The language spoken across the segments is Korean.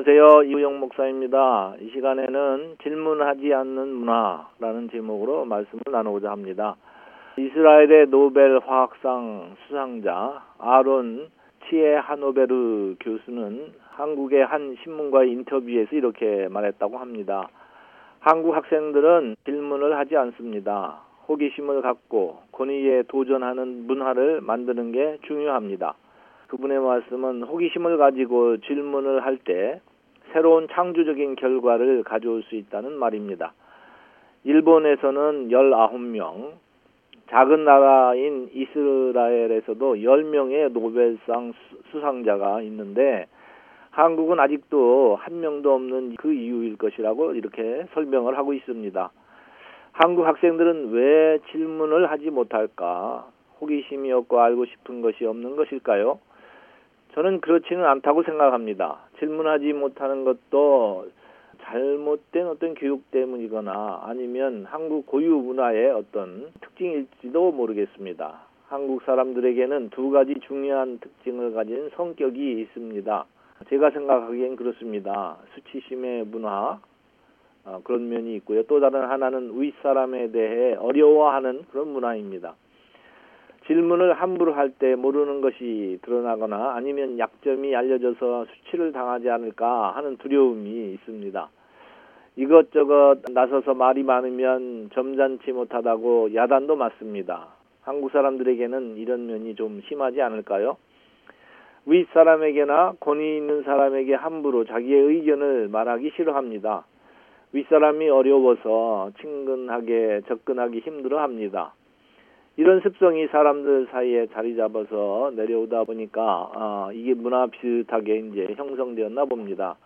안녕하세요. 이우영 목사입니다. 이 시간에는 질문하지 않는 문화라는 제목으로 말씀을 나누고자 합니다. 이스라엘의 노벨 화학상 수상자 아론 치에 하노베르 교수는 한국의 한 신문과의 인터뷰에서 이렇게 말했다고 합니다. 한국 학생들은 질문을 하지 않습니다. 호기심을 갖고 권위에 도전하는 문화를 만드는 게 중요합니다. 그분의 말씀은 호기심을 가지고 질문을 할 때 새로운 창조적인 결과를 가져올 수 있다는 말입니다. 일본에서는 19명, 작은 나라인 이스라엘에서도 10명의 노벨상 수상자가 있는데 한국은 아직도 한 명도 없는 그 이유일 것이라고 이렇게 설명을 하고 있습니다. 한국 학생들은 왜 질문을 하지 못할까? 호기심이 없고 알고 싶은 것이 없는 것일까요? 저는 그렇지는 않다고 생각합니다. 질문하지 못하는 것도 잘못된 어떤 교육 때문이거나 아니면 한국 고유 문화의 어떤 특징일지도 모르겠습니다. 한국 사람들에게는 두 가지 중요한 특징을 가진 성격이 있습니다. 제가 생각하기엔 그렇습니다. 수치심의 문화 어, 그런 면이 있고요. 또 다른 하나는 윗사람에 대해 어려워하는 그런 문화입니다. 질문을 함부로 할 때 모르는 것이 드러나거나 아니면 약점이 알려져서 수치를 당하지 않을까 하는 두려움이 있습니다. 이것저것 나서서 말이 많으면 점잖지 못하다고 야단도 맞습니다. 한국 사람들에게는 이런 면이 좀 심하지 않을까요? 윗사람에게나 권위 있는 사람에게 함부로 자기의 의견을 말하기 싫어합니다. 윗사람이 어려워서 친근하게 접근하기 힘들어 합니다. 이런 습성이 사람들 사이에 자리 잡아서 내려오다 보니까 아, 이게 문화 비슷하게 이제 형성되었나 봅니다.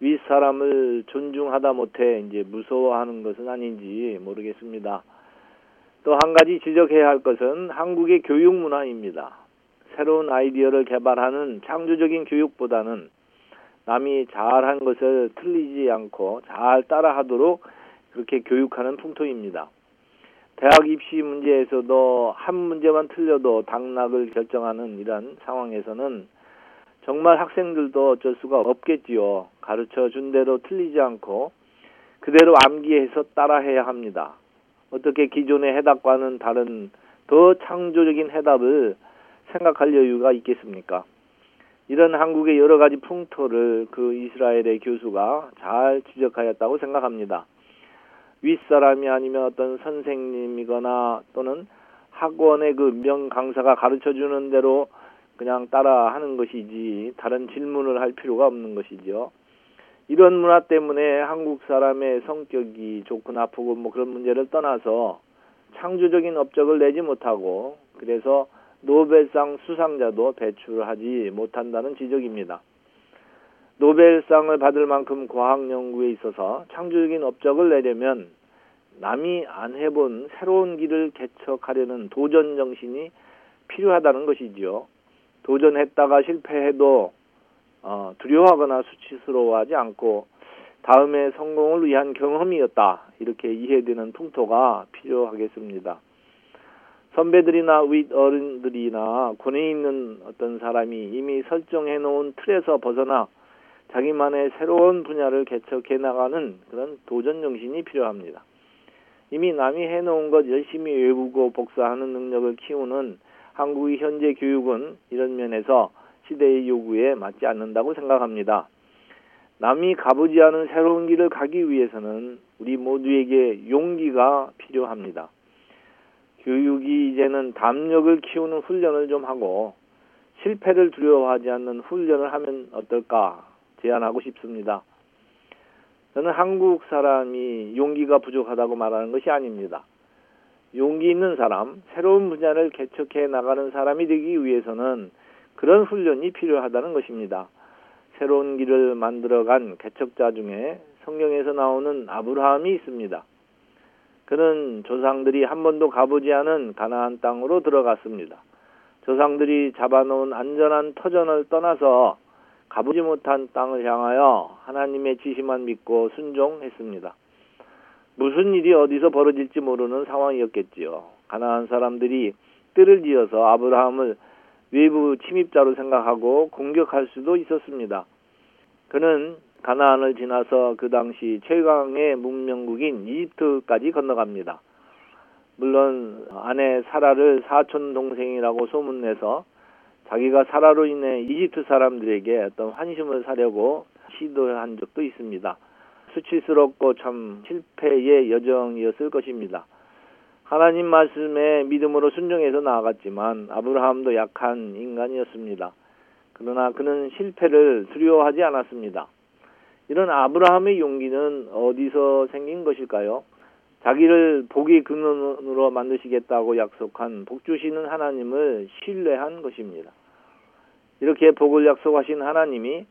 윗사람을 존중하다 못해 이제 무서워하는 것은 아닌지 모르겠습니다. 또 한 가지 지적해야 할 것은 한국의 교육 문화입니다. 새로운 아이디어를 개발하는 창조적인 교육보다는 남이 잘한 것을 틀리지 않고 잘 따라하도록 그렇게 교육하는 풍토입니다. 대학 입시 문제에서도 한 문제만 틀려도 당락을 결정하는 이런 상황에서는 정말 학생들도 어쩔 수가 없겠지요. 가르쳐 준 대로 틀리지 않고 그대로 암기해서 따라해야 합니다. 어떻게 기존의 해답과는 다른 더 창조적인 해답을 생각할 여유가 있겠습니까? 이런 한국의 여러 가지 풍토를 그 이스라엘의 교수가 잘 지적하였다고 생각합니다. 윗사람이 아니면 어떤 선생님이거나 또는 학원의 그 명 강사가 가르쳐 주는 대로 그냥 따라 하는 것이지 다른 질문을 할 필요가 없는 것이죠. 이런 문화 때문에 한국 사람의 성격이 좋고 나쁘고 뭐 그런 문제를 떠나서 창조적인 업적을 내지 못하고 그래서 노벨상 수상자도 배출하지 못한다는 지적입니다. 노벨상을 받을 만큼 과학 연구에 있어서 창조적인 업적을 내려면 남이 안 해본 새로운 길을 개척하려는 도전 정신이 필요하다는 것이지요. 도전했다가 실패해도 어, 두려워하거나 수치스러워하지 않고 다음에 성공을 위한 경험이었다 이렇게 이해되는 풍토가 필요하겠습니다. 선배들이나 윗 어른들이나 권위 있는 어떤 사람이 이미 설정해 놓은 틀에서 벗어나 자기만의 새로운 분야를 개척해 나가는 그런 도전 정신이 필요합니다. 이미 남이 해놓은 것 열심히 외우고 복사하는 능력을 키우는 한국의 현재 교육은 이런 면에서 시대의 요구에 맞지 않는다고 생각합니다. 남이 가보지 않은 새로운 길을 가기 위해서는 우리 모두에게 용기가 필요합니다. 교육이 이제는 담력을 키우는 훈련을 좀 하고 실패를 두려워하지 않는 훈련을 하면 어떨까 제안하고 싶습니다. 저는 한국 사람이 용기가 부족하다고 말하는 것이 아닙니다. 용기 있는 사람, 새로운 분야를 개척해 나가는 사람이 되기 위해서는 그런 훈련이 필요하다는 것입니다. 새로운 길을 만들어간 개척자 중에 성경에서 나오는 아브라함이 있습니다. 그는 조상들이 한 번도 가보지 않은 가나안 땅으로 들어갔습니다. 조상들이 잡아놓은 안전한 터전을 떠나서 가보지 못한 땅을 향하여 하나님의 지시만 믿고 순종했습니다. 무슨 일이 어디서 벌어질지 모르는 상황이었겠지요. 가나안 사람들이 뜰을 지어서 아브라함을 외부 침입자로 생각하고 공격할 수도 있었습니다. 그는 가나안을 지나서 그 당시 최강의 문명국인 이집트까지 건너갑니다. 물론 아내 사라를 사촌 동생이라고 소문내서 자기가 사라로 인해 이집트 사람들에게 어떤 환심을 사려고 시도한 적도 있습니다. 수치스럽고 참 실패의 여정이었을 것입니다. 하나님 말씀에 믿음으로 순종해서 나아갔지만 아브라함도 약한 인간이었습니다. 그러나 그는 실패를 두려워하지 않았습니다. 이런 아브라함의 용기는 어디서 생긴 것일까요? 자기를 복의 근원으로 만드시겠다고 약속한 복 주시는 하나님을 신뢰한 것입니다. 이렇게 복을 약속하신 하나님이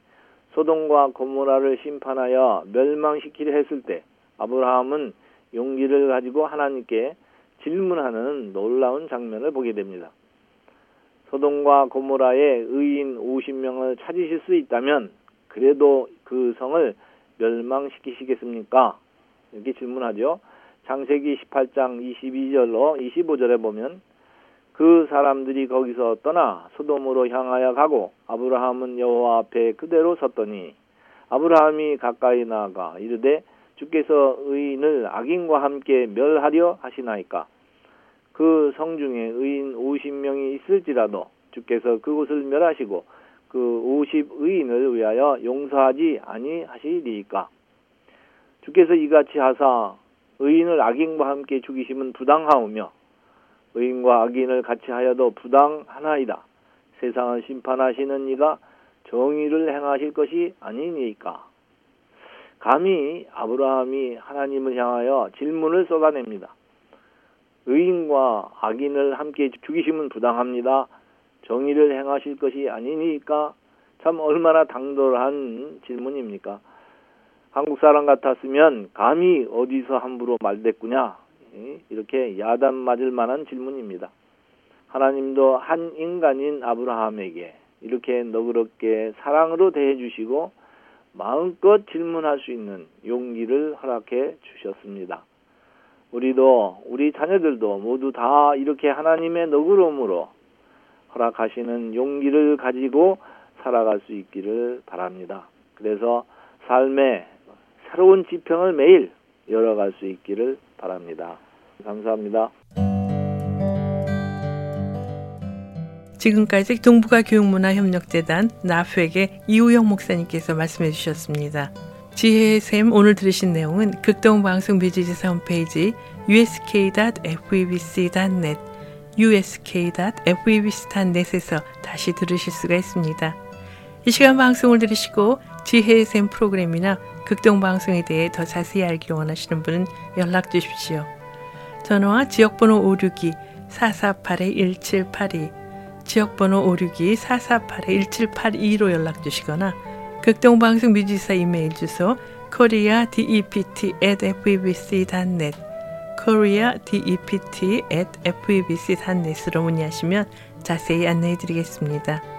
소돔과 고모라를 심판하여 멸망시키려 했을 때 아브라함은 용기를 가지고 하나님께 질문하는 놀라운 장면을 보게 됩니다. 소돔과 고모라의 의인 50명을 찾으실 수 있다면 그래도 그 성을 멸망시키시겠습니까? 이렇게 질문하죠. 창세기 18장 22절로 25절에 보면 그 사람들이 거기서 떠나 소돔으로 향하여 가고 아브라함은 여호와 앞에 그대로 섰더니 아브라함이 가까이 나아가 이르되 주께서 의인을 악인과 함께 멸하려 하시나이까? 그 성중에 의인 50명이 있을지라도 주께서 그곳을 멸하시고 그 50의인을 위하여 용서하지 아니하시리이까? 주께서 이같이 하사 의인을 악인과 함께 죽이심은 부당하오며 의인과 악인을 같이 하여도 부당하나이다. 세상을 심판하시는 이가 정의를 행하실 것이 아니니까. 감히 아브라함이 하나님을 향하여 질문을 쏟아냅니다. 의인과 악인을 함께 죽이시면 부당합니다. 정의를 행하실 것이 아니니까 참 얼마나 당돌한 질문입니까? 한국 사람 같았으면 감히 어디서 함부로 말댔구냐 이렇게 야단 맞을 만한 질문입니다. 하나님도 한 인간인 아브라함에게 이렇게 너그럽게 사랑으로 대해 주시고 마음껏 질문할 수 있는 용기를 허락해 주셨습니다. 우리도 우리 자녀들도 모두 다 이렇게 하나님의 너그러움으로 허락하시는 용기를 가지고 살아갈 수 있기를 바랍니다. 그래서 삶의 새로운 지평을 매일 열어갈 수 있기를 바랍니다. 감사합니다. 지금까지 동북아 교육문화협력재단 나프에게 이우영 목사님께서 말씀해 주셨습니다. 지혜의 샘 오늘 들으신 내용은 극동방송 뮤지지사 홈페이지 usk.febc.net usk.febc.net에서 다시 들으실 수가 있습니다. 이 시간 방송을 들으시고 지혜의 샘 프로그램이나 극동방송에 대해 더 자세히 알기 원하시는 분은 연락 주십시오. 전화와 지역번호 562-448-1782 지역번호 562-448-1782로 연락 주시거나 극동방송 뮤지사 이메일 주소 koreadept@febc.net koreadept@febc.net으로 문의하시면 자세히 안내해 드리겠습니다.